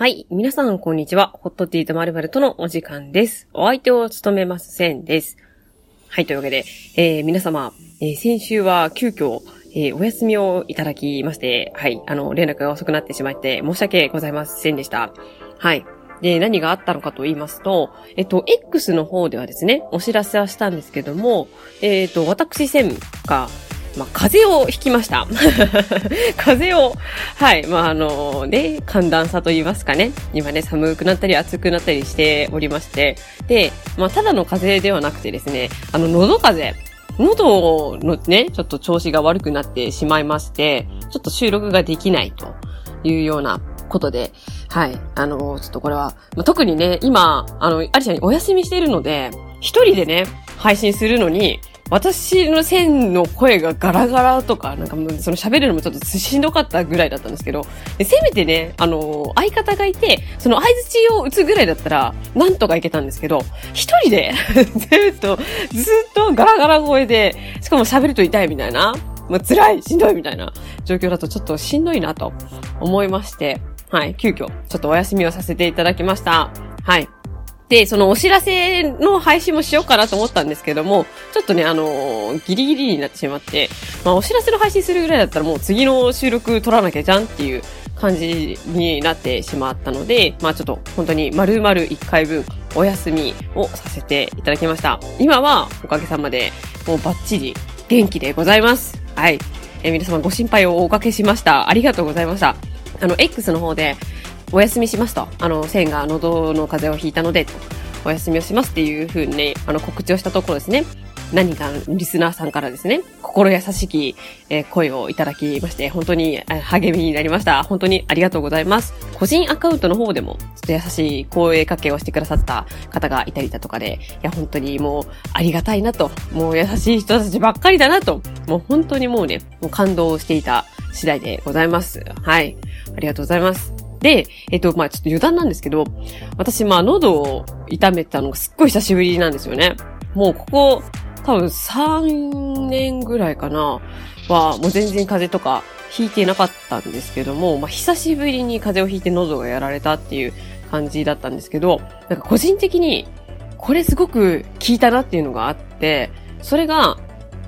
はい。皆さん、こんにちは。ホットティーとまるまるとのお時間です。お相手を務めます、せんです。はい。というわけで、えー、皆様、えー、先週は急遽、えー、お休みをいただきまして、はい。あの、連絡が遅くなってしまって、申し訳ございませんでした。はい。で、何があったのかと言いますと、えっと、X の方ではですね、お知らせはしたんですけども、えっと、私、せんが、まあ、風邪をひきました。風邪を、はい、まあ、あのね、寒暖差と言いますかね。今ね、寒くなったり暑くなったりしておりまして。で、まあ、ただの風邪ではなくてですね、あの、喉風邪。喉のね、ちょっと調子が悪くなってしまいまして、ちょっと収録ができないというようなことで、はい、あの、ちょっとこれは、まあ、特にね、今、あの、アリちゃんにお休みしているので、一人でね、配信するのに、私の線の声がガラガラとか、なんかもうその喋るのもちょっとしんどかったぐらいだったんですけど、せめてね、あの、相方がいて、その合図を打つぐらいだったら、なんとかいけたんですけど、一人で ずっと、ずっとガラガラ声で、しかも喋ると痛いみたいな、もう辛い、しんどいみたいな状況だとちょっとしんどいなと思いまして、はい、急遽、ちょっとお休みをさせていただきました。はい。で、そのお知らせの配信もしようかなと思ったんですけども、ちょっとね、あのー、ギリギリになってしまって、まあ、お知らせの配信するぐらいだったらもう次の収録撮らなきゃじゃんっていう感じになってしまったので、まあちょっと本当に丸々1回分お休みをさせていただきました。今はおかげさまでもうバッチリ元気でございます。はい。え皆様ご心配をおかけしました。ありがとうございました。あの、X の方で、お休みしますと。あの、線が喉の風邪をひいたので、お休みをしますっていう風にね、あの、告知をしたところですね。何かリスナーさんからですね、心優しき、え声をいただきまして、本当に励みになりました。本当にありがとうございます。個人アカウントの方でも、ちょっと優しい声かけをしてくださった方がいたりだとかで、いや、本当にもう、ありがたいなと、もう優しい人たちばっかりだなと、もう本当にもうね、もう感動していた次第でございます。はい。ありがとうございます。で、えっと、まあちょっと余談なんですけど、私、まあ喉を痛めたのがすっごい久しぶりなんですよね。もうここ、多分3年ぐらいかな、は、もう全然風邪とか引いてなかったんですけども、まあ久しぶりに風邪をひいて喉がやられたっていう感じだったんですけど、なんか個人的に、これすごく効いたなっていうのがあって、それが、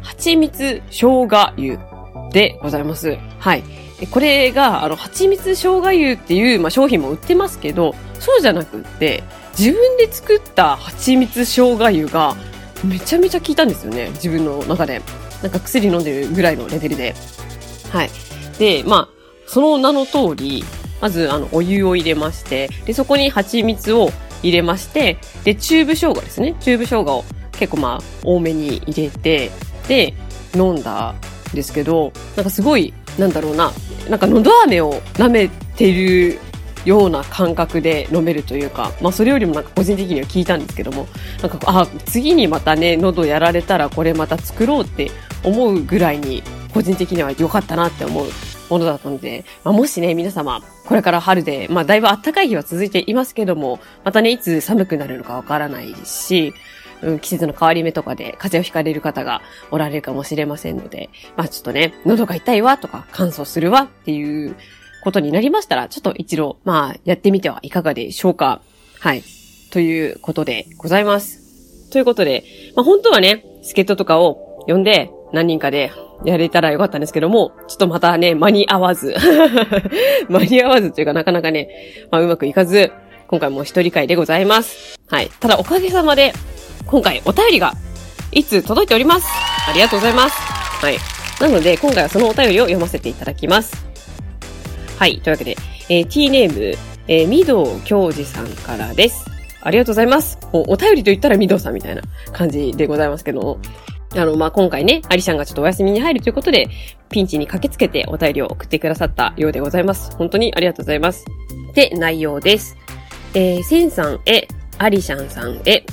蜂蜜生姜油でございます。はい。これが、あの、蜂蜜生姜油っていう、まあ、商品も売ってますけど、そうじゃなくって、自分で作った蜂蜜生姜油が、めちゃめちゃ効いたんですよね。自分の中で。なんか薬飲んでるぐらいのレベルで。はい。で、まあ、その名の通り、まず、あの、お湯を入れまして、で、そこに蜂蜜を入れまして、で、チューブ生姜ですね。チューブ生姜を結構まあ、多めに入れて、で、飲んだんですけど、なんかすごい、なんだろうな、なんか喉飴を舐めてるような感覚で飲めるというか、まあそれよりもなんか個人的には効いたんですけども、なんか、あ、次にまたね、喉やられたらこれまた作ろうって思うぐらいに、個人的には良かったなって思うものだったので、まあ、もしね、皆様、これから春で、まあだいぶ暖かい日は続いていますけども、またね、いつ寒くなるのかわからないし、うん、季節の変わり目とかで風邪をひかれる方がおられるかもしれませんので、まあちょっとね、喉が痛いわとか乾燥するわっていうことになりましたら、ちょっと一度、まあやってみてはいかがでしょうか。はい。ということでございます。ということで、まあ本当はね、助っ人とかを呼んで何人かでやれたらよかったんですけども、ちょっとまたね、間に合わず。間に合わずというかなかなかね、まあうまくいかず、今回も一人会でございます。はい。ただおかげさまで、今回お便りがいつ届いております。ありがとうございます。はい。なので、今回はそのお便りを読ませていただきます。はい。というわけで、えー、t ネーム、えー、みどうきょうじさんからです。ありがとうございます。おお便りと言ったらみどうさんみたいな感じでございますけど。あの、まあ、今回ね、アリシャンがちょっとお休みに入るということで、ピンチに駆けつけてお便りを送ってくださったようでございます。本当にありがとうございます。で、内容です。えー、センさんへ、アリシャンさんへ、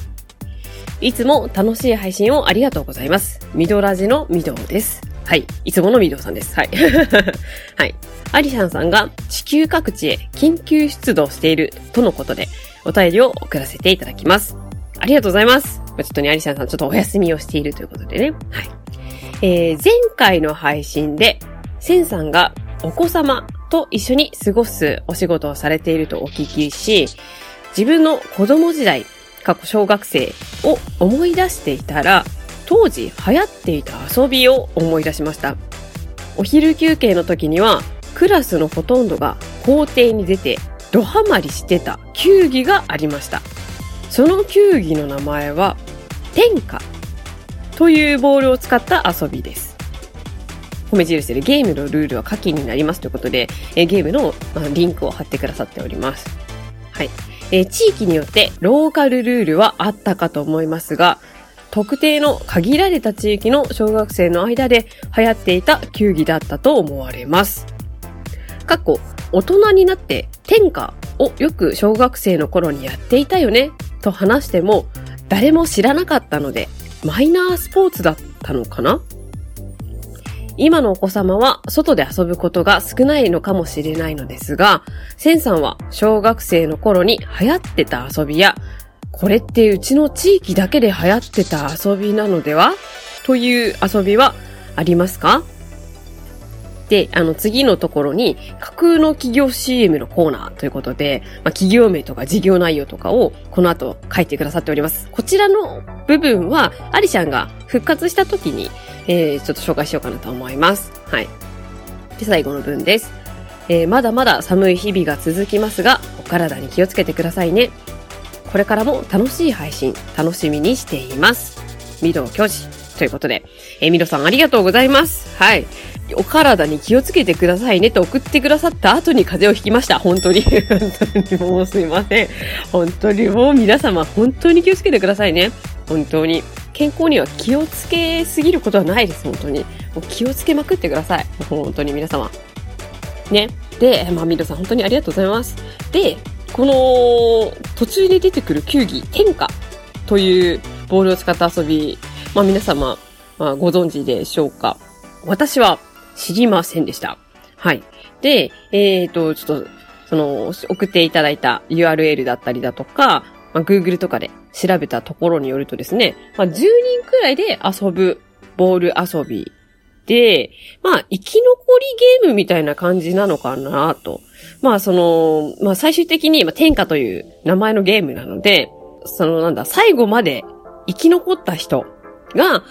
いつも楽しい配信をありがとうございます。ミドラジのミドです。はい。いつものミドさんです。はい。はい。アリシャンさんが地球各地へ緊急出動しているとのことで、お便りを送らせていただきます。ありがとうございます。ちょっとね、アリシャンさんちょっとお休みをしているということでね。はい。えー、前回の配信で、センさんがお子様と一緒に過ごすお仕事をされているとお聞きし、自分の子供時代、過去小学生を思い出していたら、当時流行っていた遊びを思い出しました。お昼休憩の時には、クラスのほとんどが校庭に出てドハマりしてた球技がありました。その球技の名前は、天下というボールを使った遊びです。米印でゲームのルールは下記になりますということで、えゲームのリンクを貼ってくださっております。はい。え地域によってローカルルールはあったかと思いますが、特定の限られた地域の小学生の間で流行っていた球技だったと思われます。過去、大人になって天下をよく小学生の頃にやっていたよねと話しても誰も知らなかったのでマイナースポーツだったのかな？今のお子様は外で遊ぶことが少ないのかもしれないのですが、センさんは小学生の頃に流行ってた遊びや、これってうちの地域だけで流行ってた遊びなのでは？という遊びはありますか？で、あの、次のところに、架空の企業 CM のコーナーということで、まあ、企業名とか事業内容とかを、この後書いてくださっております。こちらの部分は、アリシャンが復活した時に、えー、ちょっと紹介しようかなと思います。はい。で、最後の文です。えー、まだまだ寒い日々が続きますが、お体に気をつけてくださいね。これからも楽しい配信、楽しみにしています。御堂教授。ということで、えー、ミドさんありがとうございます。はい。お体に気をつけてくださいねと送ってくださった後に風邪をひきました。本当に。本当にもうすいません。本当にもう皆様本当に気をつけてくださいね。本当に。健康には気をつけすぎることはないです、本当に。もう気をつけまくってください。本当に皆様。ね。で、まあ、ミドさん本当にありがとうございます。で、この途中で出てくる球技、天下というボールを使った遊び、まあ皆様、まあ、ご存知でしょうか。私は知りませんでした。はい。で、えっ、ー、と、ちょっと、その、送っていただいた URL だったりだとか、まあ、Google とかで調べたところによるとですね、まあ、10人くらいで遊ぶボール遊びで、まあ、生き残りゲームみたいな感じなのかなと。まあ、その、まあ、最終的に、まあ、天下という名前のゲームなので、その、なんだ、最後まで生き残った人が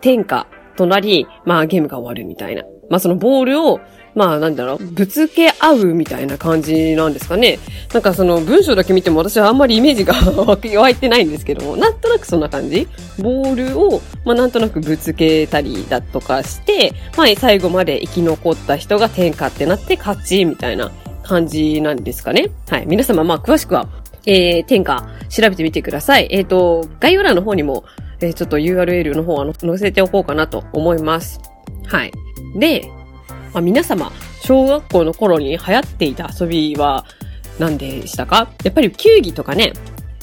天下となり、まあ、ゲームが終わるみたいな。まあそのボールを、まあなんだろう、ぶつけ合うみたいな感じなんですかね。なんかその文章だけ見ても私はあんまりイメージが 湧いてないんですけども、なんとなくそんな感じボールを、まあなんとなくぶつけたりだとかして、まあ最後まで生き残った人が天下ってなって勝ちみたいな感じなんですかね。はい。皆様まあ詳しくは、えー、天下調べてみてください。えっ、ー、と、概要欄の方にも、えー、ちょっと URL の方は載せておこうかなと思います。はい。で、まあ、皆様、小学校の頃に流行っていた遊びは何でしたか？やっぱり球技とかね。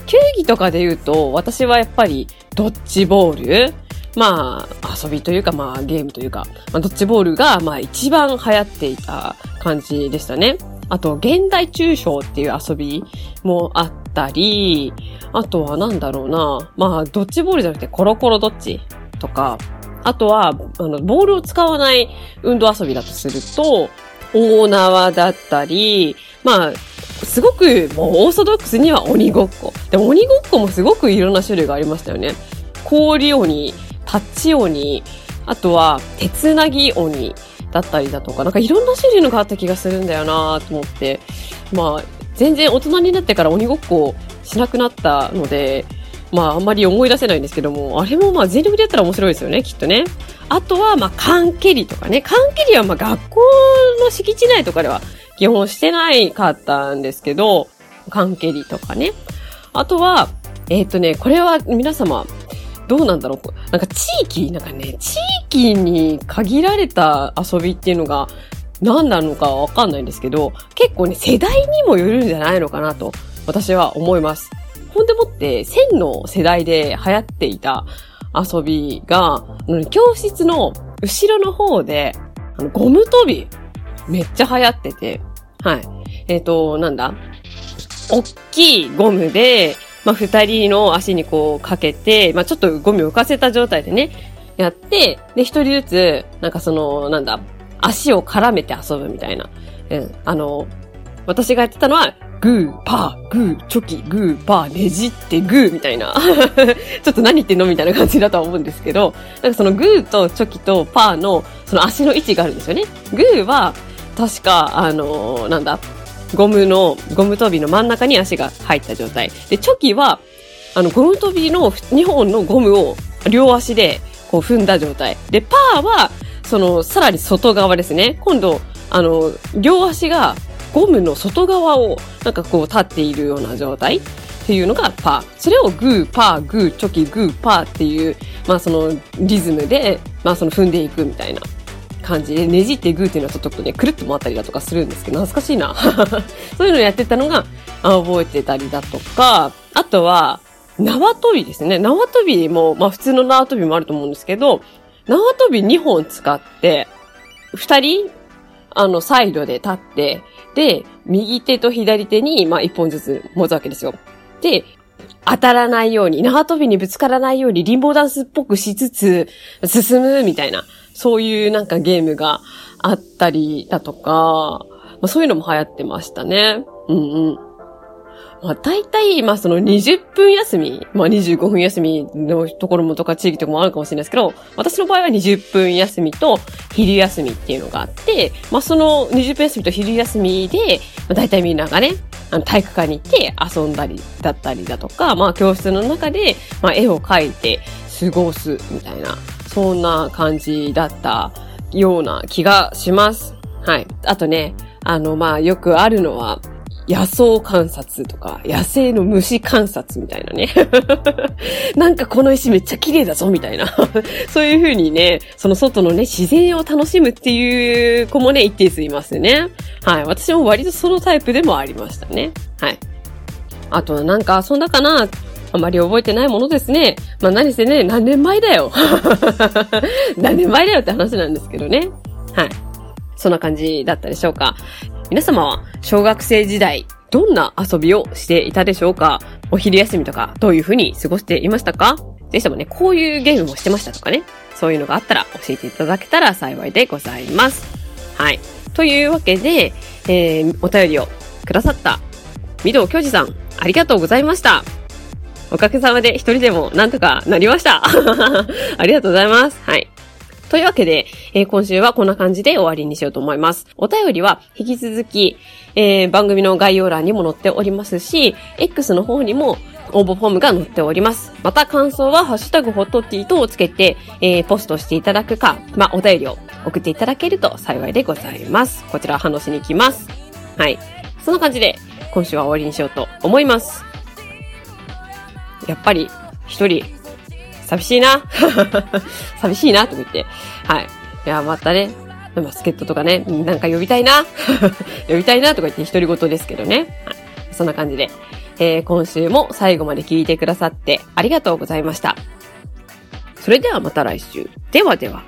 球技とかで言うと、私はやっぱりドッジボールまあ、遊びというか、まあ、ゲームというか、まあ、ドッジボールが、まあ、一番流行っていた感じでしたね。あと、現代抽象っていう遊びもあってたり、あとはなんだろうな、まあ、ドッジボールじゃなくてコロコロドッジとか、あとは、あの、ボールを使わない運動遊びだとすると、大縄だったり、まあ、すごくもうオーソドックスには鬼ごっこ。で鬼ごっこもすごくいろんな種類がありましたよね。氷鬼、タッチ鬼、あとは鉄なぎ鬼だったりだとか、なんかいろんな種類のがあった気がするんだよなと思って。まあ、全然大人になってから鬼ごっこしなくなったので、まああんまり思い出せないんですけども、あれもまあ全力でやったら面白いですよね、きっとね。あとはまあ缶蹴りとかね。缶蹴りはまあ学校の敷地内とかでは基本してないかったんですけど、缶蹴りとかね。あとは、えっ、とね、これは皆様、どうなんだろうなんか地域、なんかね、地域に限られた遊びっていうのが何なのかわかんないんですけど、結構ね、世代にもよるんじゃないのかなと、私は思います。ほんでもって、千の世代で流行っていた遊びが、教室の後ろの方で、あのゴム跳び、めっちゃ流行ってて、はい。えっ、ー、と、なんだおっきいゴムで、まあ、二人の足にこうかけて、まあ、ちょっとゴミを浮かせた状態でね、やって、で、一人ずつ、なんかその、なんだ、足を絡めて遊ぶみたいな。うん。あの、私がやってたのは、グー、パー、グー、チョキ、グー、パー、ねじってグーみたいな。ちょっと何言ってんのみたいな感じだとは思うんですけど、なんかそのグーとチョキとパーのその足の位置があるんですよね。グーは、確か、あのー、なんだ、ゴムの、ゴム跳びの真ん中に足が入った状態。で、チョキは、あの、ゴム跳びの2本のゴムを両足でこう踏んだ状態。で、パーは、その、さらに外側ですね。今度、あの、両足がゴムの外側をなんかこう立っているような状態っていうのがパー。それをグー、パー、グー、チョキ、グー、パーっていう、まあそのリズムで、まあその踏んでいくみたいな感じで、ねじってグーっていうのはちょっとね、くるっと回ったりだとかするんですけど、懐かしいな。そういうのをやってたのが、覚えてたりだとか、あとは、縄跳びですね。縄跳びも、まあ普通の縄跳びもあると思うんですけど、縄跳び2本使って、2人、あの、サイドで立って、で、右手と左手に、まあ、一本ずつ持つわけですよ。で、当たらないように、縄跳びにぶつからないように、リンボーダンスっぽくしつつ、進むみたいな、そういうなんかゲームがあったりだとか、まあ、そういうのも流行ってましたね。うんうん。まあ、大体、まあ、その20分休み、まあ、25分休みのところもとか地域とかもあるかもしれないですけど、私の場合は20分休みと昼休みっていうのがあって、まあ、その20分休みと昼休みで、まあ、大体みんながね、あの体育館に行って遊んだりだったりだとか、まあ、教室の中で、まあ、絵を描いて過ごすみたいな、そんな感じだったような気がします。はい。あとね、あの、まあ、よくあるのは、野草観察とか、野生の虫観察みたいなね。なんかこの石めっちゃ綺麗だぞみたいな。そういう風にね、その外のね、自然を楽しむっていう子もね、一定数いますね。はい。私も割とそのタイプでもありましたね。はい。あとはなんか遊んだかなあまり覚えてないものですね。まあ何せね、何年前だよ。何年前だよって話なんですけどね。はい。そんな感じだったでしょうか。皆様は小学生時代、どんな遊びをしていたでしょうか？お昼休みとか、どういう風に過ごしていましたか？ぜひともね、こういうゲームもしてましたとかね、そういうのがあったら教えていただけたら幸いでございます。はい。というわけで、えー、お便りをくださった、御堂京二さん、ありがとうございました。おかげさまで一人でもなんとかなりました。ありがとうございます。はい。というわけで、えー、今週はこんな感じで終わりにしようと思います。お便りは引き続き、えー、番組の概要欄にも載っておりますし、X の方にも応募フォームが載っております。また感想はハッシュタグホットティーとをつけて、えー、ポストしていただくか、まあ、お便りを送っていただけると幸いでございます。こちら反応しに行きます。はい。そんな感じで、今週は終わりにしようと思います。やっぱり、一人、寂しいな。寂しいな、と言って。はい。いや、またね、バスケットとかね、なんか呼びたいな。呼びたいな、とか言って独り言ですけどね。はい。そんな感じで、えー、今週も最後まで聞いてくださってありがとうございました。それではまた来週。ではでは。